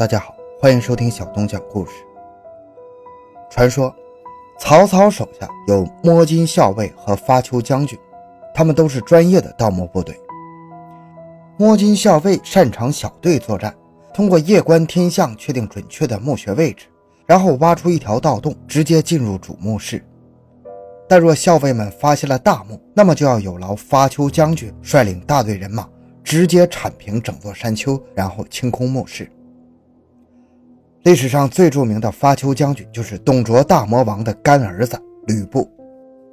大家好，欢迎收听小东讲故事。传说曹操手下有摸金校尉和发丘将军，他们都是专业的盗墓部队。摸金校尉擅长小队作战，通过夜观天象确定准确的墓穴位置，然后挖出一条盗洞，直接进入主墓室。但若校尉们发现了大墓，那么就要有劳发丘将军率领大队人马，直接铲平整座山丘，然后清空墓室。历史上最著名的发丘将军就是董卓大魔王的干儿子吕布。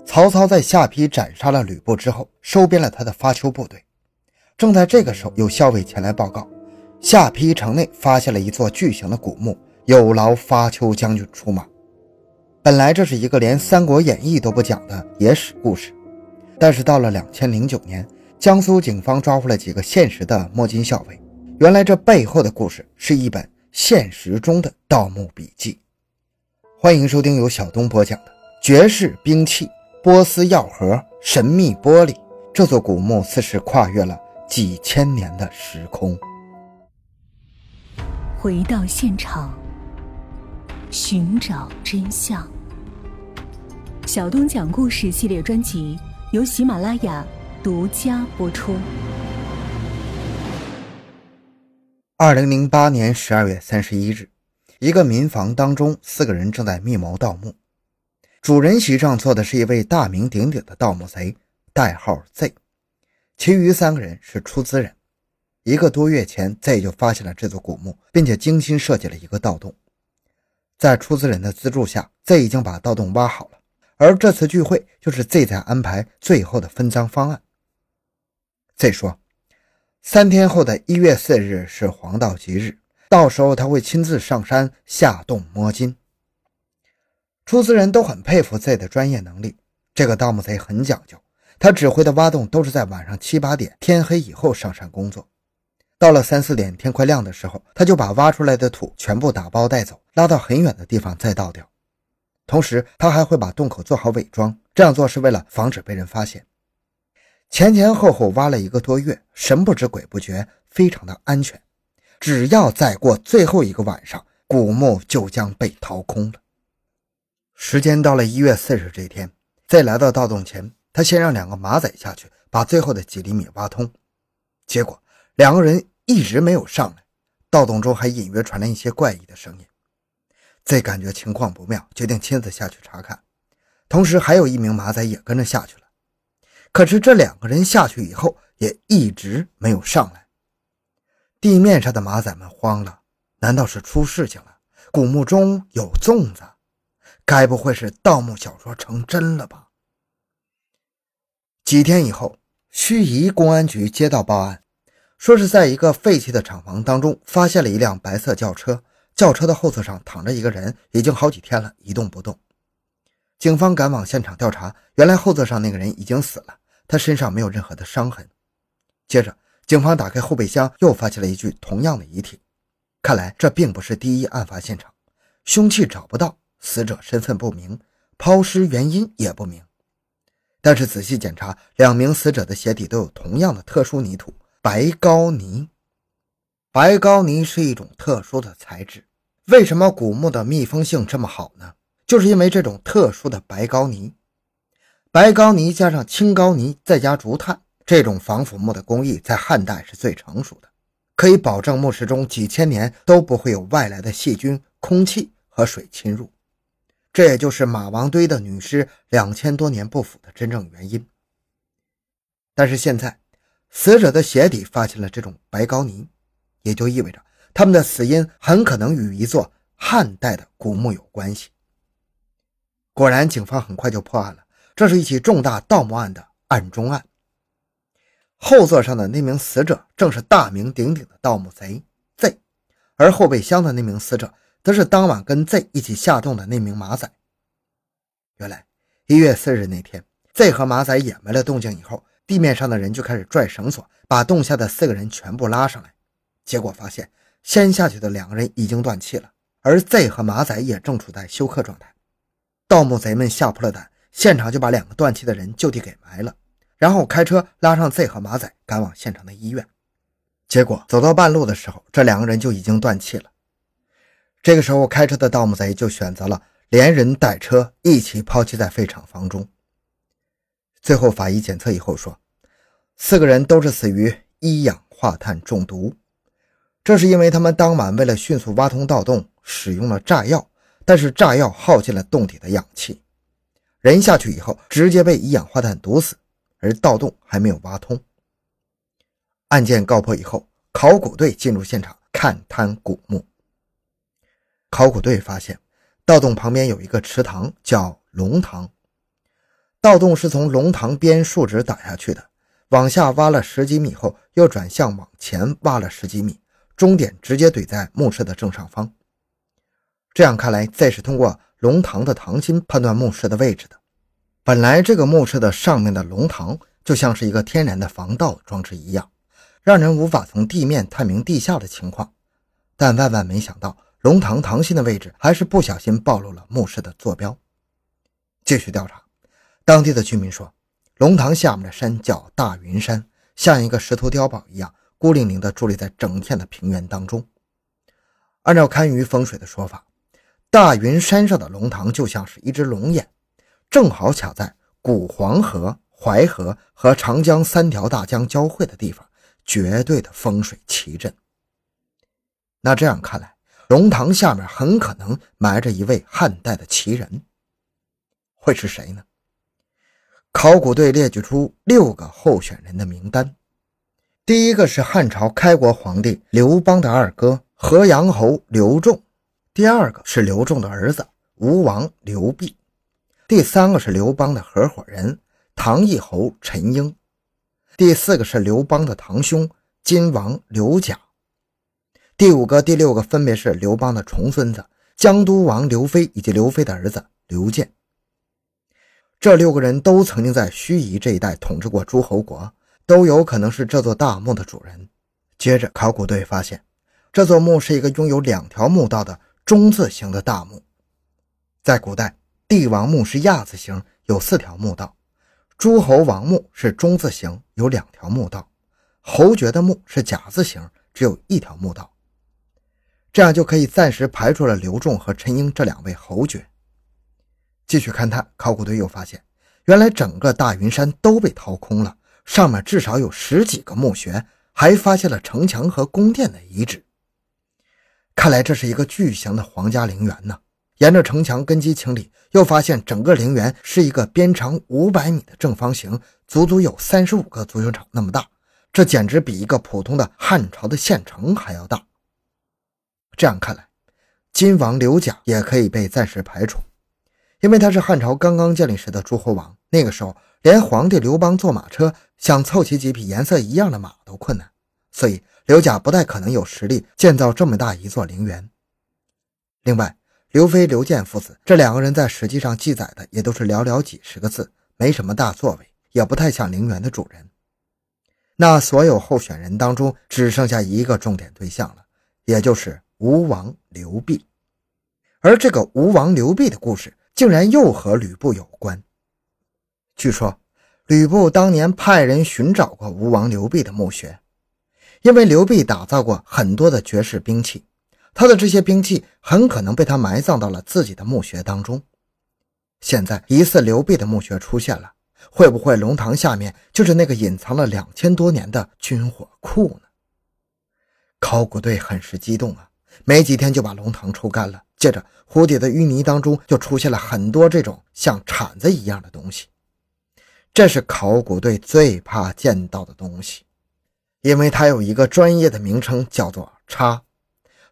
曹操在下邳斩杀了吕布之后，收编了他的发丘部队。正在这个时候，有校尉前来报告，下邳城内发现了一座巨型的古墓，有劳发丘将军出马。本来这是一个连《三国演义》都不讲的野史故事，但是到了两千零九年，江苏警方抓获了几个现实的摸金校尉，原来这背后的故事是一本。现实中的盗墓笔记，欢迎收听由小东播讲的绝世兵器波斯药盒神秘玻璃。这座古墓似是跨越了几千年的时空。回到现场，寻找真相。小东讲故事系列专辑由喜马拉雅独家播出。二零零八年十二月三十一日，一个民房当中，四个人正在密谋盗墓。主人席上坐的是一位大名鼎鼎的盗墓贼，代号 Z。其余三个人是出资人。一个多月前，Z 就发现了这座古墓，并且精心设计了一个盗洞。在出资人的资助下，Z 已经把盗洞挖好了。而这次聚会，就是 Z 在安排最后的分赃方案。Z 说。三天后的一月四日是黄道吉日，到时候他会亲自上山下洞摸金。出资人都很佩服 Z 的专业能力。这个盗墓贼很讲究，他指挥的挖洞都是在晚上七八点天黑以后上山工作。到了三四点天快亮的时候，他就把挖出来的土全部打包带走，拉到很远的地方再倒掉。同时，他还会把洞口做好伪装，这样做是为了防止被人发现。前前后后挖了一个多月，神不知鬼不觉，非常的安全。只要再过最后一个晚上，古墓就将被掏空了。时间到了一月四日这天，在来到盗洞前，他先让两个马仔下去把最后的几厘米挖通。结果两个人一直没有上来，盗洞中还隐约传来一些怪异的声音。Z 感觉情况不妙，决定亲自下去查看。同时，还有一名马仔也跟着下去了。可是这两个人下去以后，也一直没有上来。地面上的马仔们慌了，难道是出事情了？古墓中有粽子，该不会是盗墓小说成真了吧？几天以后，盱眙公安局接到报案，说是在一个废弃的厂房当中发现了一辆白色轿车，轿车的后座上躺着一个人，已经好几天了，一动不动。警方赶往现场调查，原来后座上那个人已经死了，他身上没有任何的伤痕。接着，警方打开后备箱，又发现了一具同样的遗体。看来这并不是第一案发现场，凶器找不到，死者身份不明，抛尸原因也不明。但是仔细检查，两名死者的鞋底都有同样的特殊泥土——白膏泥。白膏泥是一种特殊的材质，为什么古墓的密封性这么好呢？就是因为这种特殊的白膏泥，白膏泥加上青膏泥再加竹炭，这种防腐木的工艺在汉代是最成熟的，可以保证墓室中几千年都不会有外来的细菌、空气和水侵入。这也就是马王堆的女尸两千多年不腐的真正原因。但是现在，死者的鞋底发现了这种白膏泥，也就意味着他们的死因很可能与一座汉代的古墓有关系。果然，警方很快就破案了。这是一起重大盗墓案的案中案。后座上的那名死者正是大名鼎鼎的盗墓贼 Z，而后备箱的那名死者则是当晚跟 Z 一起下洞的那名马仔。原来，一月四日那天，Z 和马仔掩埋了动静以后，地面上的人就开始拽绳索，把洞下的四个人全部拉上来。结果发现，先下去的两个人已经断气了，而 Z 和马仔也正处在休克状态。盗墓贼们吓破了胆，现场就把两个断气的人就地给埋了，然后开车拉上 Z 和马仔赶往现场的医院。结果走到半路的时候，这两个人就已经断气了。这个时候，开车的盗墓贼就选择了连人带车一起抛弃在废厂房中。最后，法医检测以后说，四个人都是死于一氧化碳中毒。这是因为他们当晚为了迅速挖通盗洞，使用了炸药，但是炸药耗尽了洞底的氧气，人下去以后直接被一氧化碳毒死，而盗洞还没有挖通。案件告破以后，考古队进入现场勘探古墓。考古队发现，盗洞旁边有一个池塘，叫龙塘。盗洞是从龙塘边竖直打下去的，往下挖了十几米后，又转向往前挖了十几米，终点直接怼在墓室的正上方。这样看来，再是通过龙塘的塘心判断墓室的位置的。本来这个墓室的上面的龙塘就像是一个天然的防盗装置一样。让人无法从地面探明地下的情况，但万万没想到，龙塘塘心的位置还是不小心暴露了墓室的坐标。继续调查，当地的居民说，龙塘下面的山叫大云山，像一个石头碉堡一样，孤零零地伫立在整片的平原当中。按照堪舆风水的说法，大云山上的龙塘就像是一只龙眼，正好卡在古黄河、淮河和长江三条大江交汇的地方。绝对的风水奇镇。那这样看来，龙塘下面很可能埋着一位汉代的奇人，会是谁呢？考古队列举出六个候选人的名单。第一个是汉朝开国皇帝刘邦的二哥河阳侯刘仲，第二个是刘仲的儿子吴王刘濞，第三个是刘邦的合伙人唐义侯陈婴。第四个是刘邦的堂兄金王刘贾，第五个、第六个分别是刘邦的重孙子江都王刘飞以及刘飞的儿子刘建。这六个人都曾经在盱眙这一带统治过诸侯国，都有可能是这座大墓的主人。接着，考古队发现，这座墓是一个拥有两条墓道的中字形的大墓。在古代，帝王墓是亚字形，有四条墓道。诸侯王墓是中字形，有两条墓道；侯爵的墓是甲字形，只有一条墓道。这样就可以暂时排除了刘仲和陈英这两位侯爵。继续勘探，考古队又发现，原来整个大云山都被掏空了，上面至少有十几个墓穴，还发现了城墙和宫殿的遗址。看来这是一个巨型的皇家陵园呢。沿着城墙根基清理，又发现整个陵园是一个边长五百米的正方形，足足有三十五个足球场那么大。这简直比一个普通的汉朝的县城还要大。这样看来，金王刘贾也可以被暂时排除，因为他是汉朝刚刚建立时的诸侯王，那个时候连皇帝刘邦坐马车想凑齐几匹颜色一样的马都困难，所以刘贾不太可能有实力建造这么大一座陵园。另外，刘飞、刘建父子这两个人在史记上记载的也都是寥寥几十个字，没什么大作为，也不太像陵园的主人。那所有候选人当中，只剩下一个重点对象了，也就是吴王刘濞。而这个吴王刘濞的故事，竟然又和吕布有关。据说，吕布当年派人寻找过吴王刘濞的墓穴，因为刘濞打造过很多的绝世兵器。他的这些兵器很可能被他埋葬到了自己的墓穴当中。现在疑似刘备的墓穴出现了，会不会龙塘下面就是那个隐藏了两千多年的军火库呢？考古队很是激动啊，没几天就把龙塘抽干了。接着，湖底的淤泥当中就出现了很多这种像铲子一样的东西，这是考古队最怕见到的东西，因为它有一个专业的名称，叫做叉。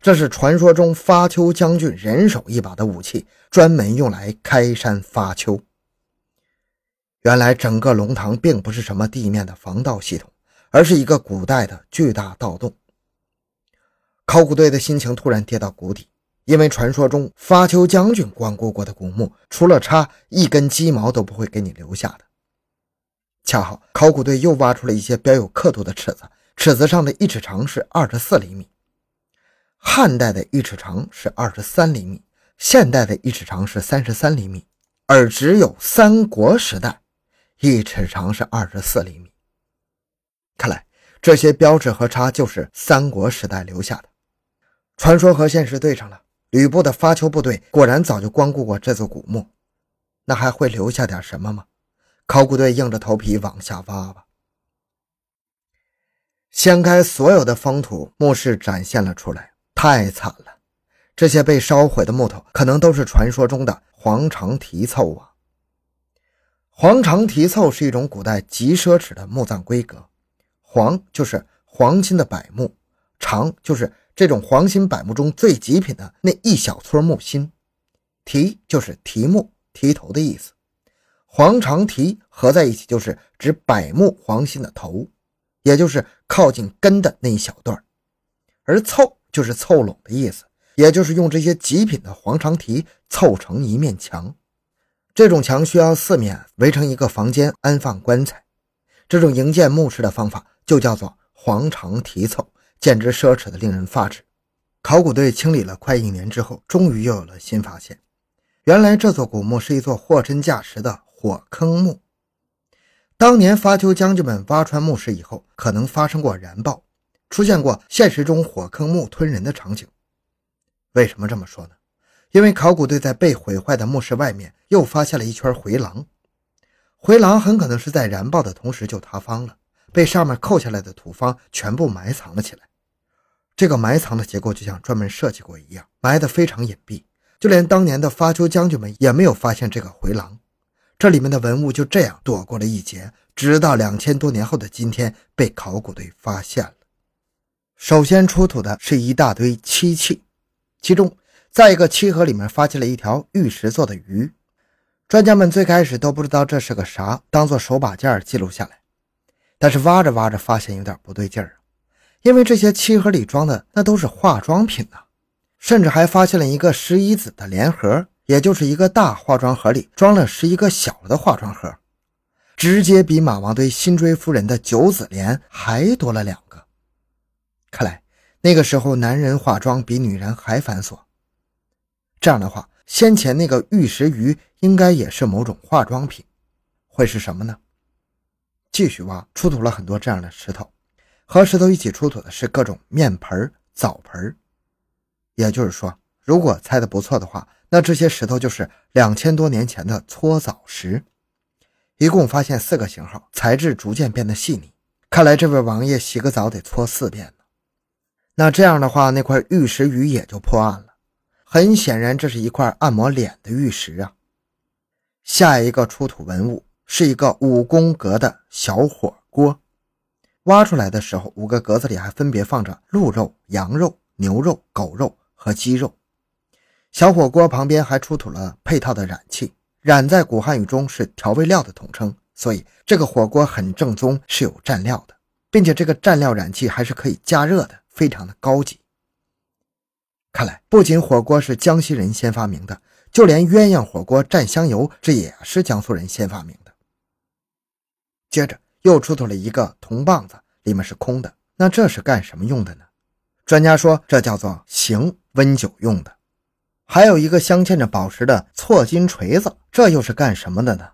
这是传说中发丘将军人手一把的武器，专门用来开山发丘。原来整个龙塘并不是什么地面的防盗系统，而是一个古代的巨大盗洞。考古队的心情突然跌到谷底，因为传说中发丘将军光顾过的古墓，除了叉，一根鸡毛都不会给你留下的。恰好考古队又挖出了一些标有刻度的尺子，尺子上的一尺长是二十四厘米。汉代的一尺长是二十三厘米，现代的一尺长是三十三厘米，而只有三国时代一尺长是二十四厘米。看来这些标志和叉就是三国时代留下的。传说和现实对上了，吕布的发丘部队果然早就光顾过这座古墓，那还会留下点什么吗？考古队硬着头皮往下挖吧。掀开所有的封土，墓室展现了出来，太惨了！这些被烧毁的木头，可能都是传说中的黄肠题凑啊。黄肠题凑是一种古代极奢侈的墓葬规格，黄就是黄金的柏木，肠就是这种黄金柏木中最极品的那一小撮木心，题就是题目、题头的意思。黄肠题合在一起就是指柏木黄心的头。也就是靠近根的那一小段而凑就是凑拢的意思，也就是用这些极品的黄长题凑成一面墙。这种墙需要四面围成一个房间安放棺材，这种营建墓室的方法就叫做黄长题凑，简直奢侈的令人发指。考古队清理了快一年之后，终于又有了新发现，原来这座古墓是一座货真价实的火坑墓。当年发丘将军们挖穿墓室以后，可能发生过燃爆，出现过现实中火坑墓吞人的场景。为什么这么说呢？因为考古队在被毁坏的墓室外面又发现了一圈回廊，回廊很可能是在燃爆的同时就塌方了，被上面扣下来的土方全部埋藏了起来。这个埋藏的结构就像专门设计过一样，埋得非常隐蔽，就连当年的发丘将军们也没有发现这个回廊。这里面的文物就这样躲过了一劫，直到两千多年后的今天被考古队发现了。首先出土的是一大堆漆器，其中在一个漆盒里面发现了一条玉石做的鱼。专家们最开始都不知道这是个啥，当做手把件记录下来。但是挖着挖着发现有点不对劲儿，因为这些漆盒里装的那都是化妆品啊，甚至还发现了一个十一子的莲盒。也就是一个大化妆盒里装了十一个小的化妆盒，直接比马王堆辛追夫人的九子莲还多了两个。看来那个时候男人化妆比女人还繁琐。这样的话，先前那个玉石鱼应该也是某种化妆品，会是什么呢？继续挖，出土了很多这样的石头，和石头一起出土的是各种面盆、澡盆。也就是说，如果猜的不错的话。那这些石头就是两千多年前的搓澡石，一共发现四个型号，材质逐渐变得细腻。看来这位王爷洗个澡得搓四遍呢。那这样的话，那块玉石鱼也就破案了。很显然，这是一块按摩脸的玉石啊。下一个出土文物是一个五宫格的小火锅，挖出来的时候，五个格子里还分别放着鹿肉、羊肉、牛肉、狗肉和鸡肉。小火锅旁边还出土了配套的染器，染在古汉语中是调味料的统称，所以这个火锅很正宗，是有蘸料的，并且这个蘸料染器还是可以加热的，非常的高级。看来不仅火锅是江西人先发明的，就连鸳鸯火锅蘸香油，这也是江苏人先发明的。接着又出土了一个铜棒子，里面是空的，那这是干什么用的呢？专家说这叫做行温酒用的。还有一个镶嵌着宝石的错金锤子，这又是干什么的呢？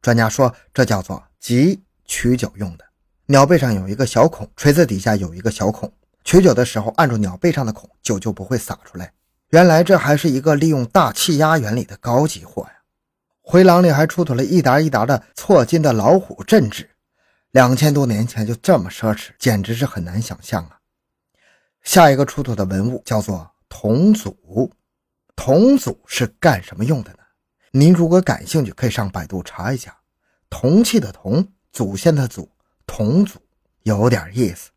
专家说，这叫做汲取酒用的。鸟背上有一个小孔，锤子底下有一个小孔，取酒的时候按住鸟背上的孔，酒就不会洒出来。原来这还是一个利用大气压原理的高级货呀！回廊里还出土了一沓一沓的错金的老虎镇纸，两千多年前就这么奢侈，简直是很难想象啊！下一个出土的文物叫做铜祖。铜祖是干什么用的呢？您如果感兴趣，可以上百度查一下。铜器的铜，祖先的祖，铜祖有点意思。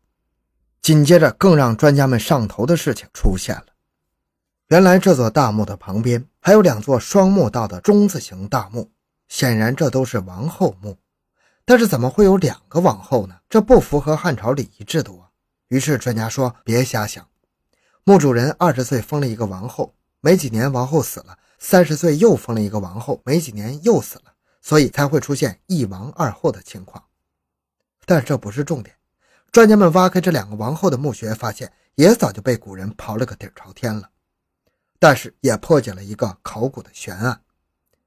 紧接着，更让专家们上头的事情出现了。原来这座大墓的旁边还有两座双墓道的中字形大墓，显然这都是王后墓。但是怎么会有两个王后呢？这不符合汉朝礼仪制度啊！于是专家说：“别瞎想，墓主人二十岁封了一个王后。”没几年，王后死了，三十岁又封了一个王后，没几年又死了，所以才会出现一王二后的情况。但这不是重点，专家们挖开这两个王后的墓穴，发现也早就被古人刨了个底朝天了。但是也破解了一个考古的悬案，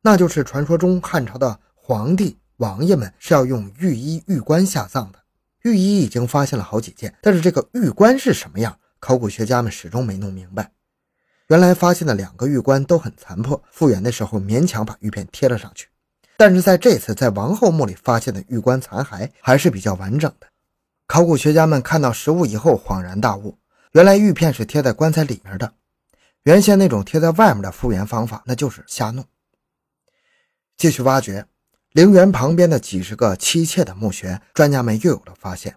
那就是传说中汉朝的皇帝王爷们是要用玉衣玉棺下葬的。玉衣已经发现了好几件，但是这个玉棺是什么样，考古学家们始终没弄明白。原来发现的两个玉棺都很残破，复原的时候勉强把玉片贴了上去。但是在这次在王后墓里发现的玉棺残骸还是比较完整的。考古学家们看到实物以后恍然大悟，原来玉片是贴在棺材里面的，原先那种贴在外面的复原方法那就是瞎弄。继续挖掘，陵园旁边的几十个妻妾的墓穴，专家们又有了发现。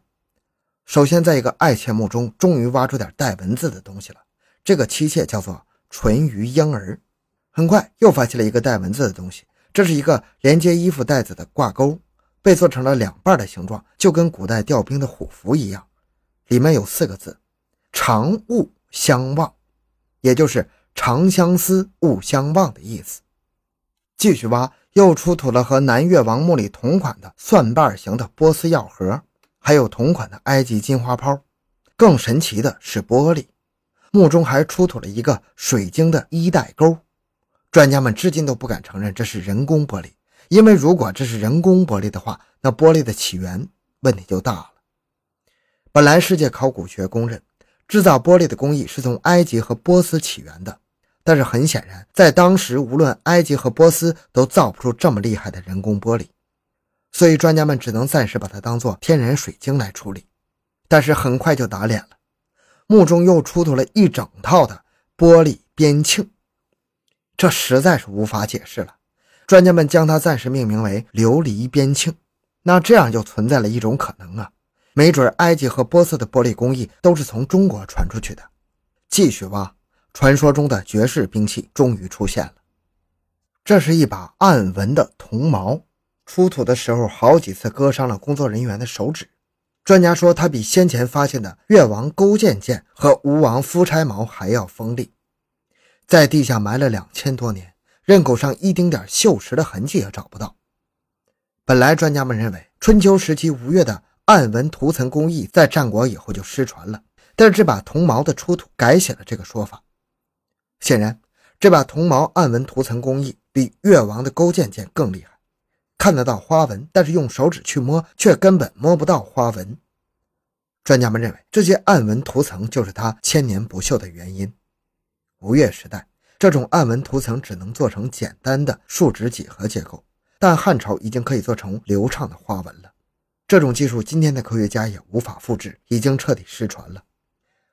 首先，在一个爱妾墓中，终于挖出点带文字的东西了。这个妻妾叫做淳于婴儿。很快又发现了一个带文字的东西，这是一个连接衣服带子的挂钩。被做成了两半的形状，就跟古代调兵的虎符一样。里面有四个字：“长物相望”，也就是“长相思，勿相忘”的意思。继续挖，又出土了和南越王墓里同款的蒜瓣形的波斯药盒，还有同款的埃及金花抛。更神奇的是玻璃，墓中还出土了一个水晶的衣带钩。专家们至今都不敢承认这是人工玻璃。因为如果这是人工玻璃的话，那玻璃的起源问题就大了。本来世界考古学公认，制造玻璃的工艺是从埃及和波斯起源的，但是很显然，在当时无论埃及和波斯都造不出这么厉害的人工玻璃，所以专家们只能暂时把它当做天然水晶来处理。但是很快就打脸了，墓中又出土了一整套的玻璃边磬，这实在是无法解释了。专家们将它暂时命名为琉璃边磬，那这样就存在了一种可能啊，没准埃及和波斯的玻璃工艺都是从中国传出去的。继续挖，传说中的绝世兵器终于出现了，这是一把暗纹的铜矛，出土的时候好几次割伤了工作人员的手指。专家说，它比先前发现的越王勾践剑和吴王夫差矛还要锋利，在地下埋了两千多年。刃口上一丁点锈蚀的痕迹也找不到。本来专家们认为春秋时期吴越的暗纹涂层工艺在战国以后就失传了，但是这把铜矛的出土改写了这个说法。显然，这把铜矛暗纹涂层工艺比越王的勾践剑更厉害，看得到花纹，但是用手指去摸却根本摸不到花纹。专家们认为这些暗纹涂层就是它千年不锈的原因。吴越时代。这种暗纹涂层只能做成简单的树脂几何结构，但汉朝已经可以做成流畅的花纹了。这种技术今天的科学家也无法复制，已经彻底失传了。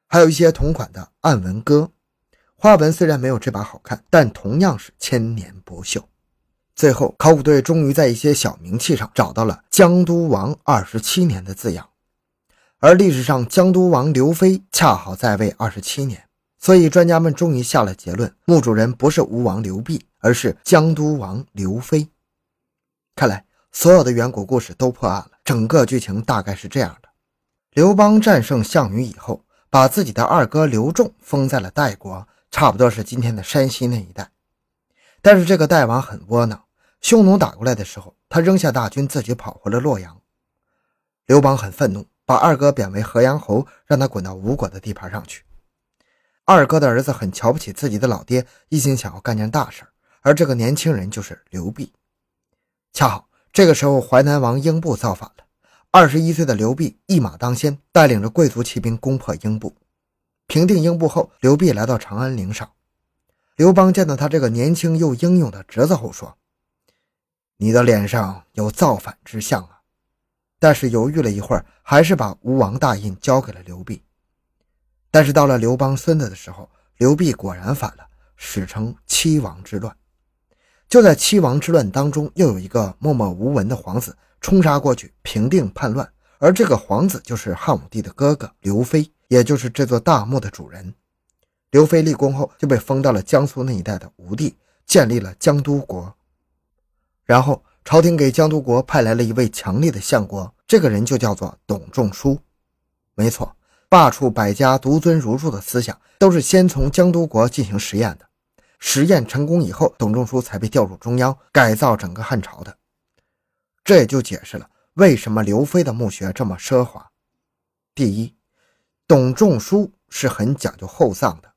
还有一些同款的暗纹戈，花纹虽然没有这把好看，但同样是千年不锈。最后，考古队终于在一些小名器上找到了“江都王二十七年”的字样，而历史上江都王刘飞恰好在位二十七年。所以，专家们终于下了结论：墓主人不是吴王刘濞，而是江都王刘飞。看来，所有的远古故事都破案了。整个剧情大概是这样的：刘邦战胜项羽以后，把自己的二哥刘仲封在了代国，差不多是今天的山西那一带。但是，这个代王很窝囊，匈奴打过来的时候，他扔下大军，自己跑回了洛阳。刘邦很愤怒，把二哥贬为河阳侯，让他滚到吴国的地盘上去。二哥的儿子很瞧不起自己的老爹，一心想要干件大事而这个年轻人就是刘濞。恰好这个时候，淮南王英布造反了。二十一岁的刘濞一马当先，带领着贵族骑兵攻破英布。平定英布后，刘濞来到长安领赏。刘邦见到他这个年轻又英勇的侄子后说：“你的脸上有造反之相啊！”但是犹豫了一会儿，还是把吴王大印交给了刘濞。但是到了刘邦孙子的时候，刘濞果然反了，史称七王之乱。就在七王之乱当中，又有一个默默无闻的皇子冲杀过去平定叛乱，而这个皇子就是汉武帝的哥哥刘飞，也就是这座大墓的主人。刘飞立功后就被封到了江苏那一带的吴地，建立了江都国。然后朝廷给江都国派来了一位强力的相国，这个人就叫做董仲舒。没错。罢黜百家，独尊儒术的思想，都是先从江都国进行实验的。实验成功以后，董仲舒才被调入中央，改造整个汉朝的。这也就解释了为什么刘飞的墓穴这么奢华。第一，董仲舒是很讲究厚葬的；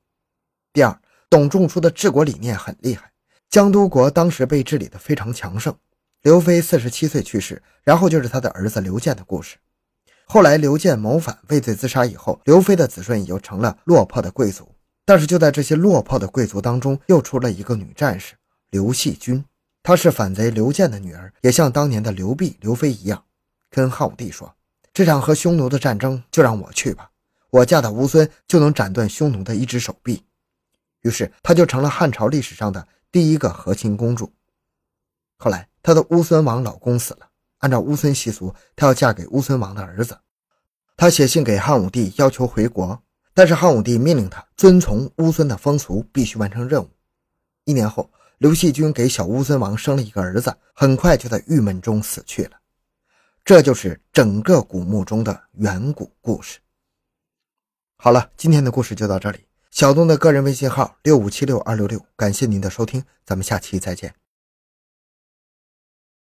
第二，董仲舒的治国理念很厉害，江都国当时被治理的非常强盛。刘飞四十七岁去世，然后就是他的儿子刘建的故事。后来刘建谋反，畏罪自杀以后，刘飞的子孙也就成了落魄的贵族。但是就在这些落魄的贵族当中，又出了一个女战士刘细君。她是反贼刘建的女儿，也像当年的刘辟、刘飞一样，跟汉武帝说：“这场和匈奴的战争就让我去吧，我嫁的乌孙就能斩断匈奴的一只手臂。”于是，她就成了汉朝历史上的第一个和亲公主。后来，她的乌孙王老公死了，按照乌孙习俗，她要嫁给乌孙王的儿子。她写信给汉武帝，要求回国。但是汉武帝命令他遵从乌孙的风俗，必须完成任务。一年后，刘细君给小乌孙王生了一个儿子，很快就在郁闷中死去了。这就是整个古墓中的远古故事。好了，今天的故事就到这里。小东的个人微信号六五七六二六六，感谢您的收听，咱们下期再见。